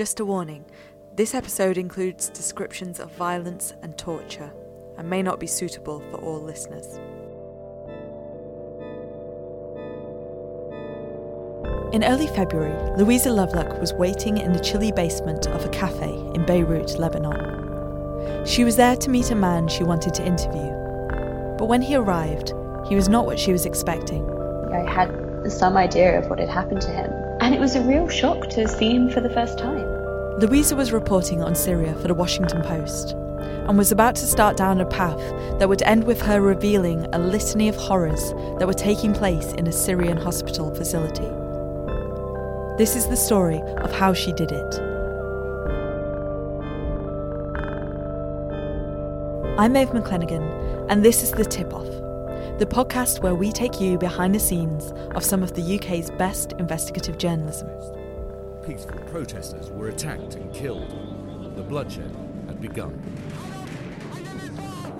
Just a warning this episode includes descriptions of violence and torture and may not be suitable for all listeners. In early February, Louisa Loveluck was waiting in the chilly basement of a cafe in Beirut, Lebanon. She was there to meet a man she wanted to interview. But when he arrived, he was not what she was expecting. I had some idea of what had happened to him, and it was a real shock to see him for the first time. Louisa was reporting on Syria for the Washington Post and was about to start down a path that would end with her revealing a litany of horrors that were taking place in a Syrian hospital facility. This is the story of how she did it. I'm Maeve McClenaghan, and this is The Tip Off, the podcast where we take you behind the scenes of some of the UK's best investigative journalism. Peaceful protesters were attacked and killed. The bloodshed had begun.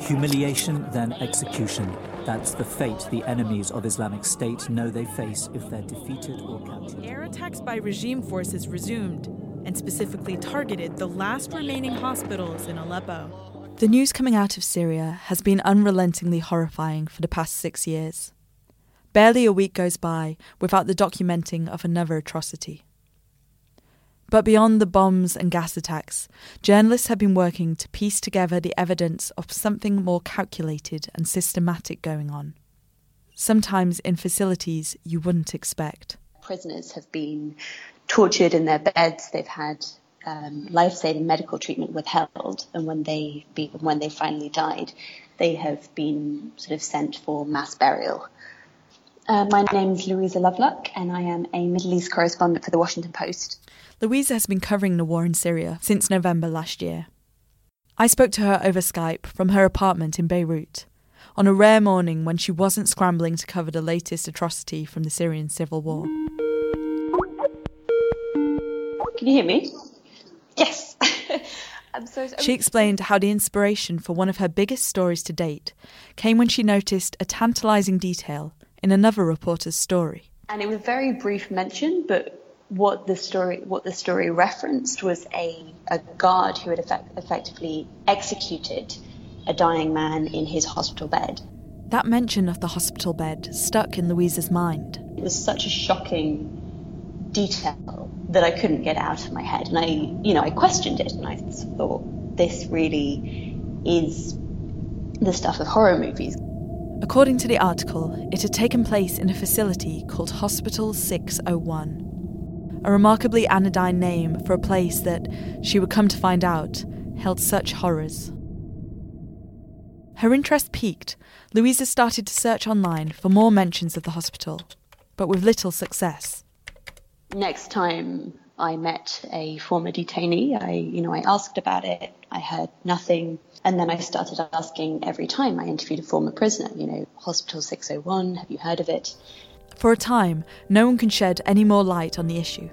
Humiliation, then execution. That's the fate the enemies of Islamic State know they face if they're defeated or captured. Air attacks by regime forces resumed and specifically targeted the last remaining hospitals in Aleppo. The news coming out of Syria has been unrelentingly horrifying for the past six years. Barely a week goes by without the documenting of another atrocity. But beyond the bombs and gas attacks, journalists have been working to piece together the evidence of something more calculated and systematic going on. Sometimes in facilities you wouldn't expect. Prisoners have been tortured in their beds. They've had um, life-saving medical treatment withheld, and when they be, when they finally died, they have been sort of sent for mass burial. Uh, my name is Louisa Loveluck, and I am a Middle East correspondent for the Washington Post. Louisa has been covering the war in Syria since November last year. I spoke to her over Skype from her apartment in Beirut on a rare morning when she wasn't scrambling to cover the latest atrocity from the Syrian civil war. Can you hear me? Yes. I'm so, I'm She explained how the inspiration for one of her biggest stories to date came when she noticed a tantalising detail in another reporter's story. and it was a very brief mention, but what the story what the story referenced was a a guard who had effect, effectively executed a dying man in his hospital bed. That mention of the hospital bed stuck in Louisa's mind. It was such a shocking detail that I couldn't get out of my head, and I you know I questioned it, and I thought this really is the stuff of horror movies. According to the article, it had taken place in a facility called Hospital 601, a remarkably anodyne name for a place that, she would come to find out, held such horrors. Her interest piqued, Louisa started to search online for more mentions of the hospital, but with little success. Next time I met a former detainee, I you know I asked about it. I heard nothing, and then I started asking every time I interviewed a former prisoner. You know, Hospital 601, have you heard of it? For a time, no one can shed any more light on the issue.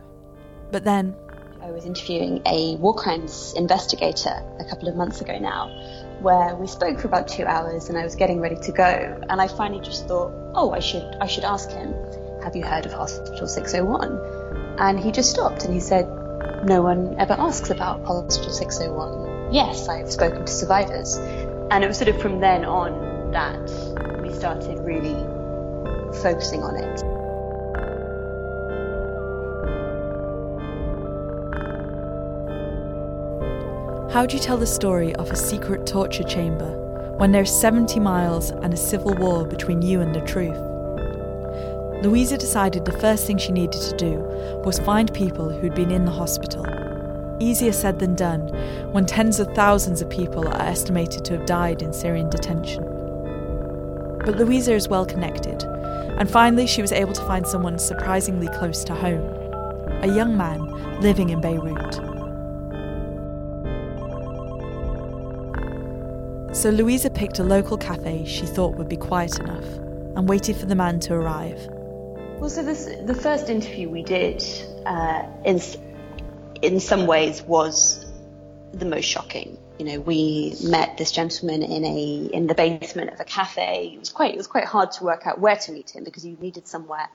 But then, I was interviewing a war crimes investigator a couple of months ago now, where we spoke for about two hours, and I was getting ready to go, and I finally just thought, oh, I should I should ask him, have you heard of Hospital 601? And he just stopped and he said, no one ever asks about Hospital 601. Yes, I've spoken to survivors, and it was sort of from then on that we started really focusing on it. How do you tell the story of a secret torture chamber when there's 70 miles and a civil war between you and the truth? Louisa decided the first thing she needed to do was find people who'd been in the hospital. Easier said than done when tens of thousands of people are estimated to have died in Syrian detention. But Louisa is well connected, and finally she was able to find someone surprisingly close to home a young man living in Beirut. So Louisa picked a local cafe she thought would be quiet enough and waited for the man to arrive. Well, so this, the first interview we did, uh, in in some ways, was the most shocking. You know, we met this gentleman in a in the basement of a cafe. It was quite it was quite hard to work out where to meet him because you needed somewhere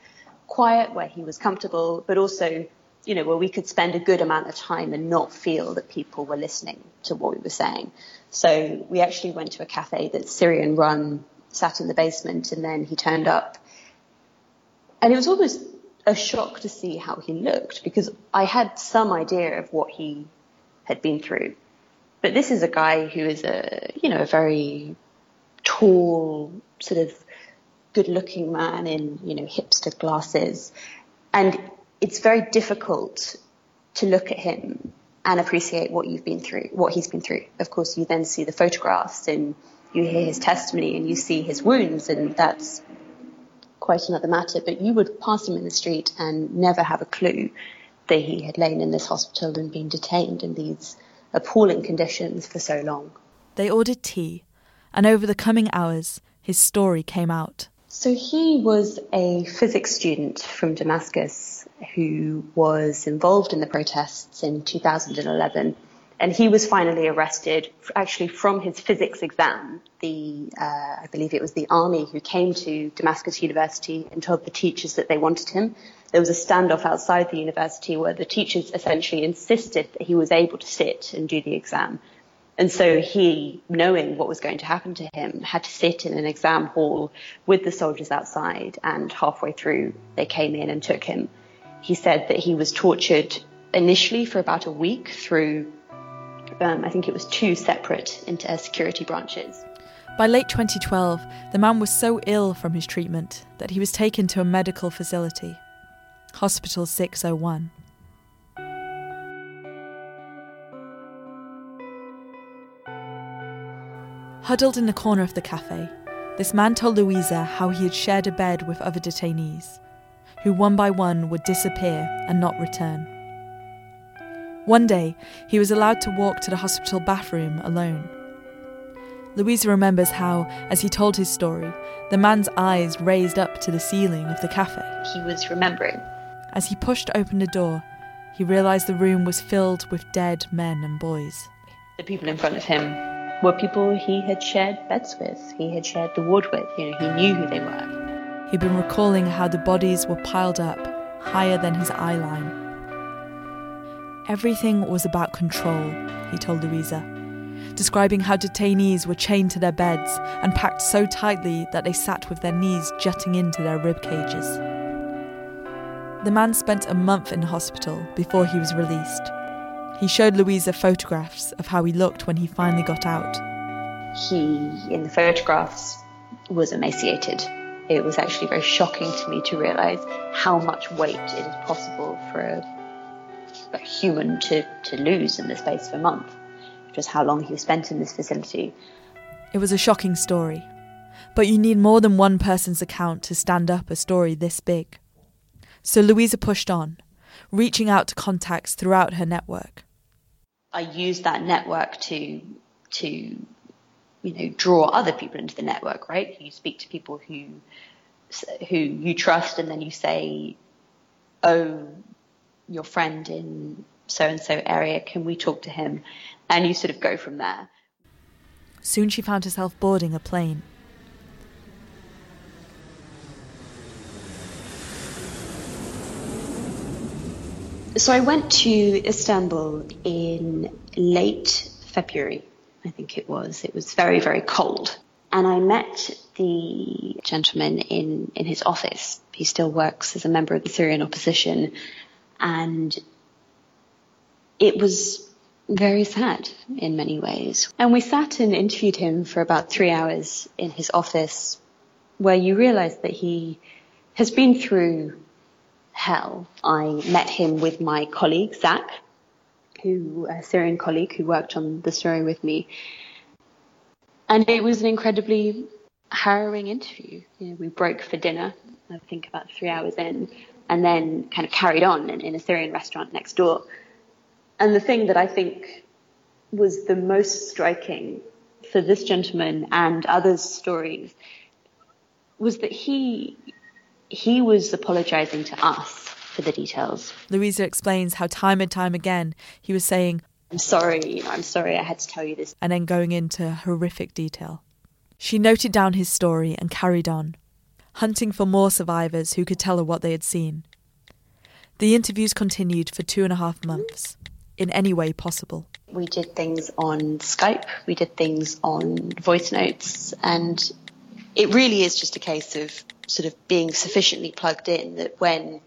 quiet where he was comfortable, but also you know where we could spend a good amount of time and not feel that people were listening to what we were saying. So we actually went to a cafe that's Syrian run, sat in the basement, and then he turned up and it was almost a shock to see how he looked because I had some idea of what he had been through. But this is a guy who is a, you know, a very tall, sort of good looking man in, you know, hipster glasses. And it's very difficult to look at him and appreciate what you've been through, what he's been through. Of course, you then see the photographs and you hear his testimony and you see his wounds and that's quite another matter, but you would pass him in the street and never have a clue that he had lain in this hospital and been detained in these appalling conditions for so long. They ordered tea, and over the coming hours, his story came out. So he was a physics student from Damascus who was involved in the protests in 2011 and he was finally arrested actually from his physics exam. The, uh, I believe it was the army who came to Damascus University and told the teachers that they wanted him. There was a standoff outside the university where the teachers essentially insisted that he was able to sit and do the exam. And so he, knowing what was going to happen to him, had to sit in an exam hall with the soldiers outside and halfway through they came in and took him. He said that he was tortured initially for about a week through um, I think it was two separate security branches. By late 2012, the man was so ill from his treatment that he was taken to a medical facility, Hospital 601. Huddled in the corner of the cafe, this man told Louisa how he had shared a bed with other detainees, who one by one would disappear and not return. One day, he was allowed to walk to the hospital bathroom alone. Louisa remembers how, as he told his story, the man's eyes raised up to the ceiling of the cafe. He was remembering. As he pushed open the door, he realised the room was filled with dead men and boys. The people in front of him were people he had shared beds with, he had shared the ward with, you know, he knew who they were. He'd been recalling how the bodies were piled up higher than his eye line Everything was about control, he told Louisa, describing how detainees were chained to their beds and packed so tightly that they sat with their knees jutting into their rib cages. The man spent a month in hospital before he was released. He showed Louisa photographs of how he looked when he finally got out. He, in the photographs, was emaciated. It was actually very shocking to me to realise how much weight it is possible for a a human to, to lose in the space of a month, which was how long he was spent in this facility. It was a shocking story, but you need more than one person's account to stand up a story this big. So Louisa pushed on, reaching out to contacts throughout her network. I used that network to to you know draw other people into the network, right? You speak to people who who you trust, and then you say, "Oh, your friend in so and so area, can we talk to him? And you sort of go from there. Soon she found herself boarding a plane. So I went to Istanbul in late February, I think it was. It was very, very cold. And I met the gentleman in, in his office. He still works as a member of the Syrian opposition. And it was very sad in many ways. And we sat and interviewed him for about three hours in his office, where you realize that he has been through hell. I met him with my colleague, Zach, who, a Syrian colleague who worked on the story with me. And it was an incredibly harrowing interview. You know, we broke for dinner, I think about three hours in, and then kind of carried on in, in a Syrian restaurant next door. And the thing that I think was the most striking for this gentleman and others' stories was that he he was apologizing to us for the details. Louisa explains how time and time again he was saying, I'm sorry, you know, I'm sorry I had to tell you this. And then going into horrific detail. She noted down his story and carried on, hunting for more survivors who could tell her what they had seen. The interviews continued for two and a half months, in any way possible. We did things on Skype, we did things on voice notes, and it really is just a case of sort of being sufficiently plugged in that when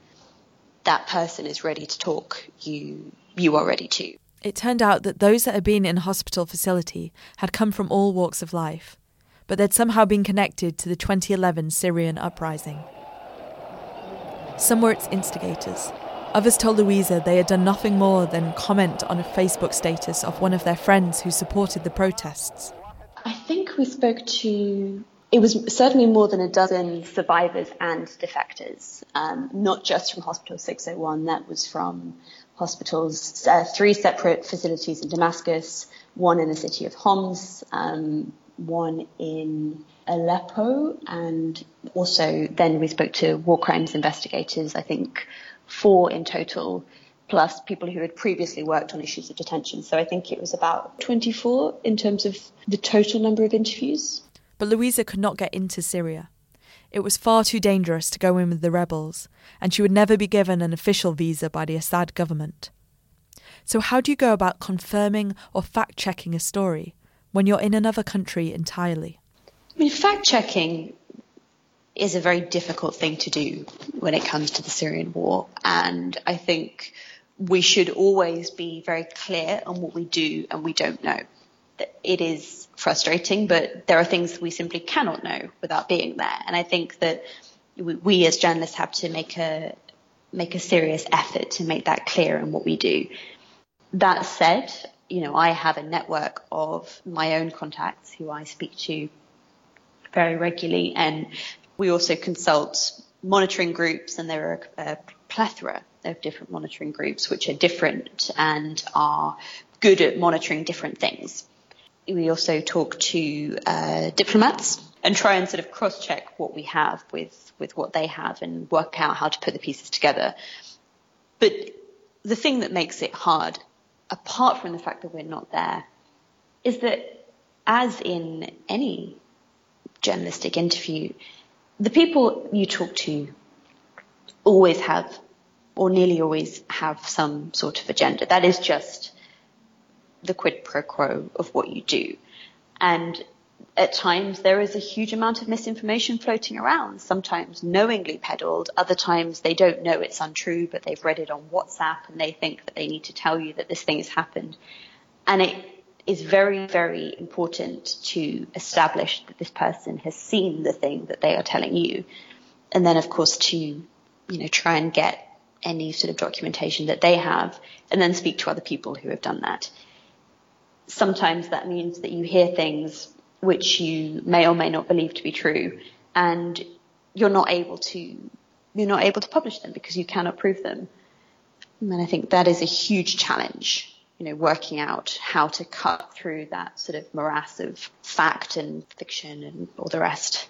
that person is ready to talk, you you are ready to. It turned out that those that had been in hospital facility had come from all walks of life, but they'd somehow been connected to the 2011 Syrian uprising. Some were its instigators. Others told Louisa they had done nothing more than comment on a Facebook status of one of their friends who supported the protests. I think we spoke to it was certainly more than a dozen survivors and defectors, um, not just from Hospital 601. That was from hospitals, uh, three separate facilities in Damascus, one in the city of Homs, um, one in Aleppo, and also then we spoke to war crimes investigators, I think four in total, plus people who had previously worked on issues of detention. So I think it was about 24 in terms of the total number of interviews. But Louisa could not get into Syria. It was far too dangerous to go in with the rebels, and she would never be given an official visa by the Assad government. So, how do you go about confirming or fact checking a story when you're in another country entirely? I mean, fact checking is a very difficult thing to do when it comes to the Syrian war, and I think we should always be very clear on what we do and we don't know. It is frustrating, but there are things we simply cannot know without being there. And I think that we, we as journalists have to make a make a serious effort to make that clear in what we do. That said, you know, I have a network of my own contacts who I speak to very regularly, and we also consult monitoring groups, and there are a plethora of different monitoring groups which are different and are good at monitoring different things we also talk to uh, diplomats and try and sort of cross check what we have with, with what they have and work out how to put the pieces together. But the thing that makes it hard, apart from the fact that we're not there, is that as in any journalistic interview, the people you talk to always have, or nearly always have some sort of agenda. That is just the quid pro quo of what you do. And at times there is a huge amount of misinformation floating around, sometimes knowingly peddled, other times they don't know it's untrue, but they've read it on WhatsApp and they think that they need to tell you that this thing has happened. And it is very, very important to establish that this person has seen the thing that they are telling you. And then of course to, you know, try and get any sort of documentation that they have and then speak to other people who have done that sometimes that means that you hear things which you may or may not believe to be true and you're not able to you're not able to publish them because you cannot prove them. And I think that is a huge challenge, you know, working out how to cut through that sort of morass of fact and fiction and all the rest.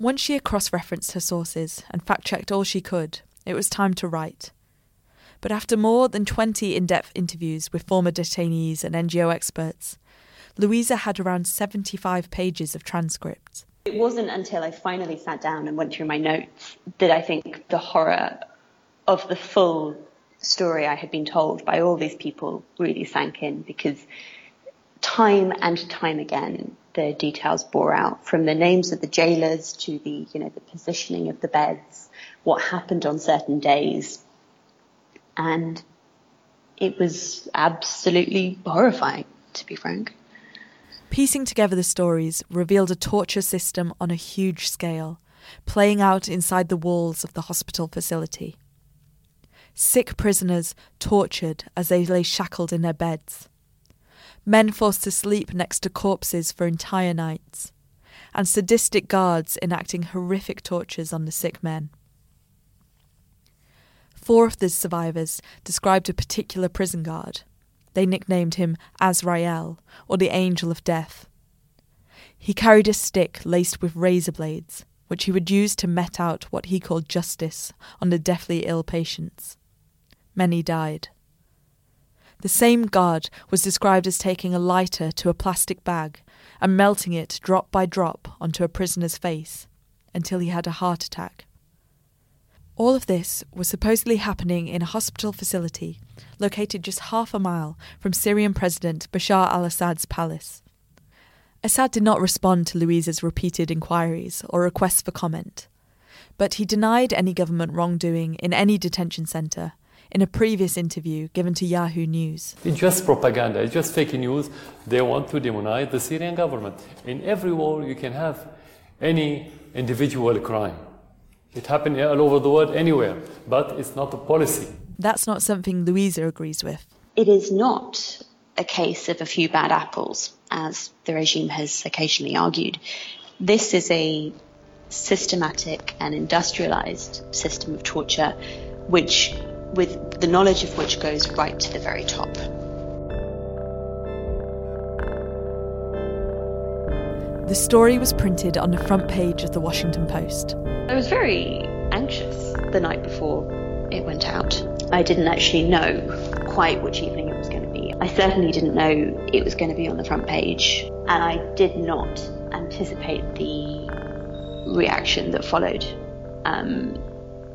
Once she had cross referenced her sources and fact checked all she could, it was time to write. But after more than 20 in depth interviews with former detainees and NGO experts, Louisa had around 75 pages of transcripts. It wasn't until I finally sat down and went through my notes that I think the horror of the full story I had been told by all these people really sank in because time and time again the details bore out from the names of the jailers to the you know the positioning of the beds what happened on certain days and it was absolutely horrifying to be frank Piecing together the stories revealed a torture system on a huge scale, playing out inside the walls of the hospital facility. Sick prisoners tortured as they lay shackled in their beds. Men forced to sleep next to corpses for entire nights. And sadistic guards enacting horrific tortures on the sick men. Four of the survivors described a particular prison guard. They nicknamed him Azrael, or the Angel of Death. He carried a stick laced with razor blades, which he would use to met out what he called justice on the deathly ill patients. Many died. The same guard was described as taking a lighter to a plastic bag and melting it drop by drop onto a prisoner's face until he had a heart attack. All of this was supposedly happening in a hospital facility located just half a mile from Syrian President Bashar al Assad's palace. Assad did not respond to Louisa's repeated inquiries or requests for comment, but he denied any government wrongdoing in any detention centre in a previous interview given to Yahoo News. It's just propaganda, it's just fake news. They want to demonize the Syrian government. In every war, you can have any individual crime. It happened all over the world, anywhere, but it's not a policy. That's not something Louisa agrees with. It is not a case of a few bad apples, as the regime has occasionally argued. This is a systematic and industrialized system of torture, which, with the knowledge of which goes right to the very top. The story was printed on the front page of the Washington Post. I was very anxious the night before it went out. I didn't actually know quite which evening it was going to be. I certainly didn't know it was going to be on the front page, and I did not anticipate the reaction that followed. Um,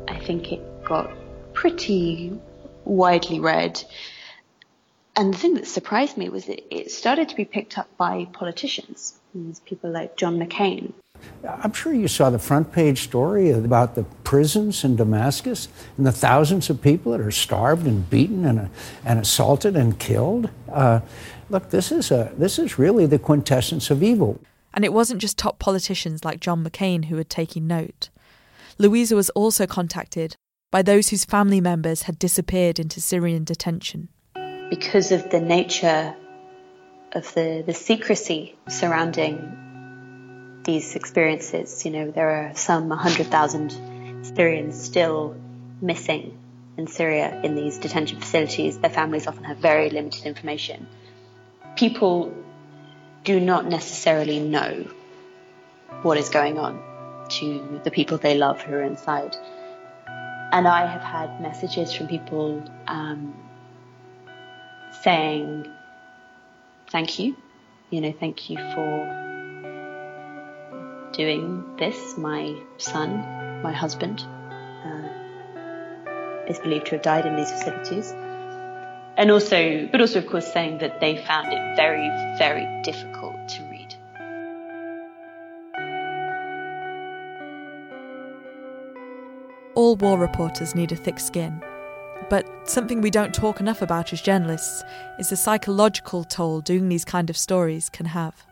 I think it got pretty widely read. And the thing that surprised me was that it started to be picked up by politicians, people like John McCain. I'm sure you saw the front page story about the prisons in Damascus and the thousands of people that are starved and beaten and, and assaulted and killed. Uh, look, this is, a, this is really the quintessence of evil. And it wasn't just top politicians like John McCain who had taken note. Louisa was also contacted by those whose family members had disappeared into Syrian detention. Because of the nature of the, the secrecy surrounding these experiences. You know, there are some 100,000 Syrians still missing in Syria in these detention facilities. Their families often have very limited information. people do not necessarily know what is going on to the people they love who are inside. And I have had messages from people um, saying, Thank you. You know, thank you for doing this. My son, my husband, uh, is believed to have died in these facilities and also, but also, of course, saying that they found it very, very difficult All war reporters need a thick skin. But something we don't talk enough about as journalists is the psychological toll doing these kind of stories can have.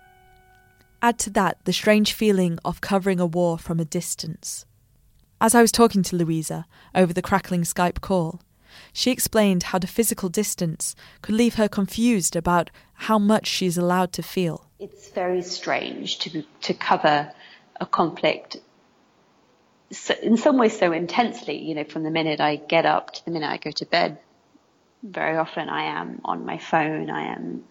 Add to that the strange feeling of covering a war from a distance. As I was talking to Louisa over the crackling Skype call, she explained how the physical distance could leave her confused about how much she is allowed to feel. It's very strange to, to cover a conflict so, in some ways so intensely, you know, from the minute I get up to the minute I go to bed. Very often I am on my phone, I am,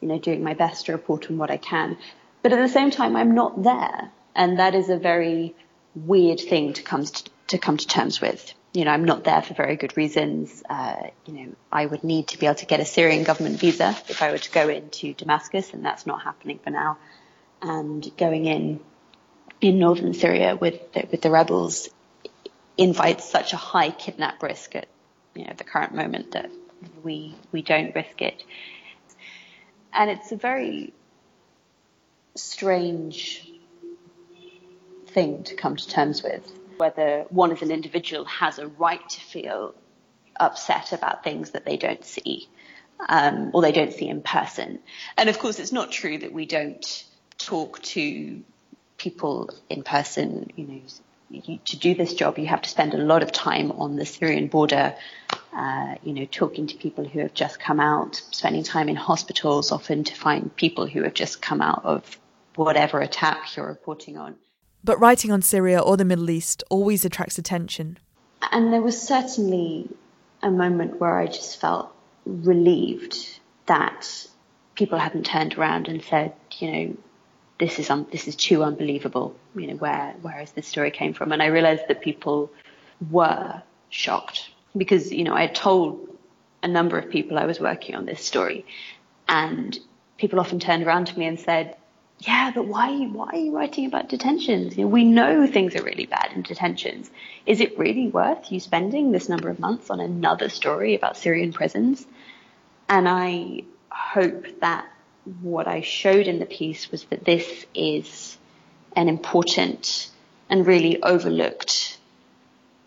you know, doing my best to report on what I can. But at the same time, I'm not there. And that is a very weird thing to come to, to come to terms with you know, I'm not there for very good reasons. Uh, you know, I would need to be able to get a Syrian government visa if I were to go into Damascus, and that's not happening for now. And going in in northern Syria with the, with the rebels invites such a high kidnap risk at you know the current moment that we we don't risk it. And it's a very strange thing to come to terms with whether one as an individual has a right to feel upset about things that they don't see um, or they don't see in person. And of course, it's not true that we don't talk to people in person. You know, you, to do this job, you have to spend a lot of time on the Syrian border. Uh, you know, talking to people who have just come out, spending time in hospitals, often to find people who have just come out of whatever attack you're reporting on. But writing on Syria or the Middle East always attracts attention. And there was certainly a moment where I just felt relieved that people hadn't turned around and said, you know, this is un- this is too unbelievable. You know, where where has this story came from? And I realized that people were shocked because you know I had told a number of people I was working on this story, and people often turned around to me and said, yeah, but why, why are you writing about detentions? You know, we know things are really bad in detentions. Is it really worth you spending this number of months on another story about Syrian prisons? And I hope that what I showed in the piece was that this is an important and really overlooked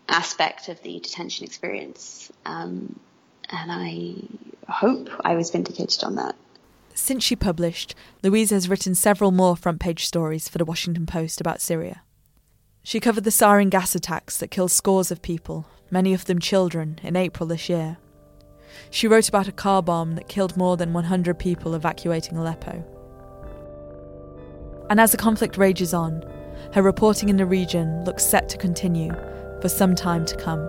aspect of the detention experience. Um, and I hope I was vindicated on that. Since she published, Louise has written several more front page stories for the Washington Post about Syria. She covered the sarin gas attacks that killed scores of people, many of them children, in April this year. She wrote about a car bomb that killed more than 100 people evacuating Aleppo. And as the conflict rages on, her reporting in the region looks set to continue for some time to come.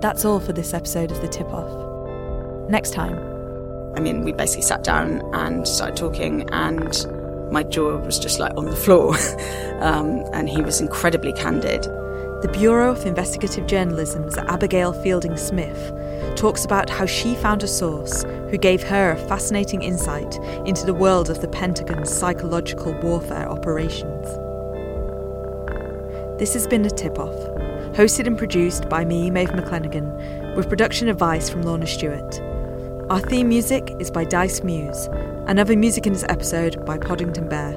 That's all for this episode of The Tip Off next time. I mean, we basically sat down and started talking, and my jaw was just like on the floor. um, and he was incredibly candid. The Bureau of Investigative Journalism's Abigail Fielding Smith talks about how she found a source who gave her a fascinating insight into the world of the Pentagon's psychological warfare operations. This has been a tip off, hosted and produced by me, Maeve McClenaghan, with production advice from Lorna Stewart. Our theme music is by Dice Muse, and other music in this episode by Podington Bear.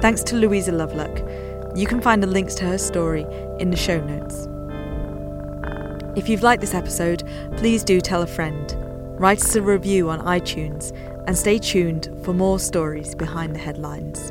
Thanks to Louisa Loveluck. You can find the links to her story in the show notes. If you've liked this episode, please do tell a friend. Write us a review on iTunes and stay tuned for more stories behind the headlines.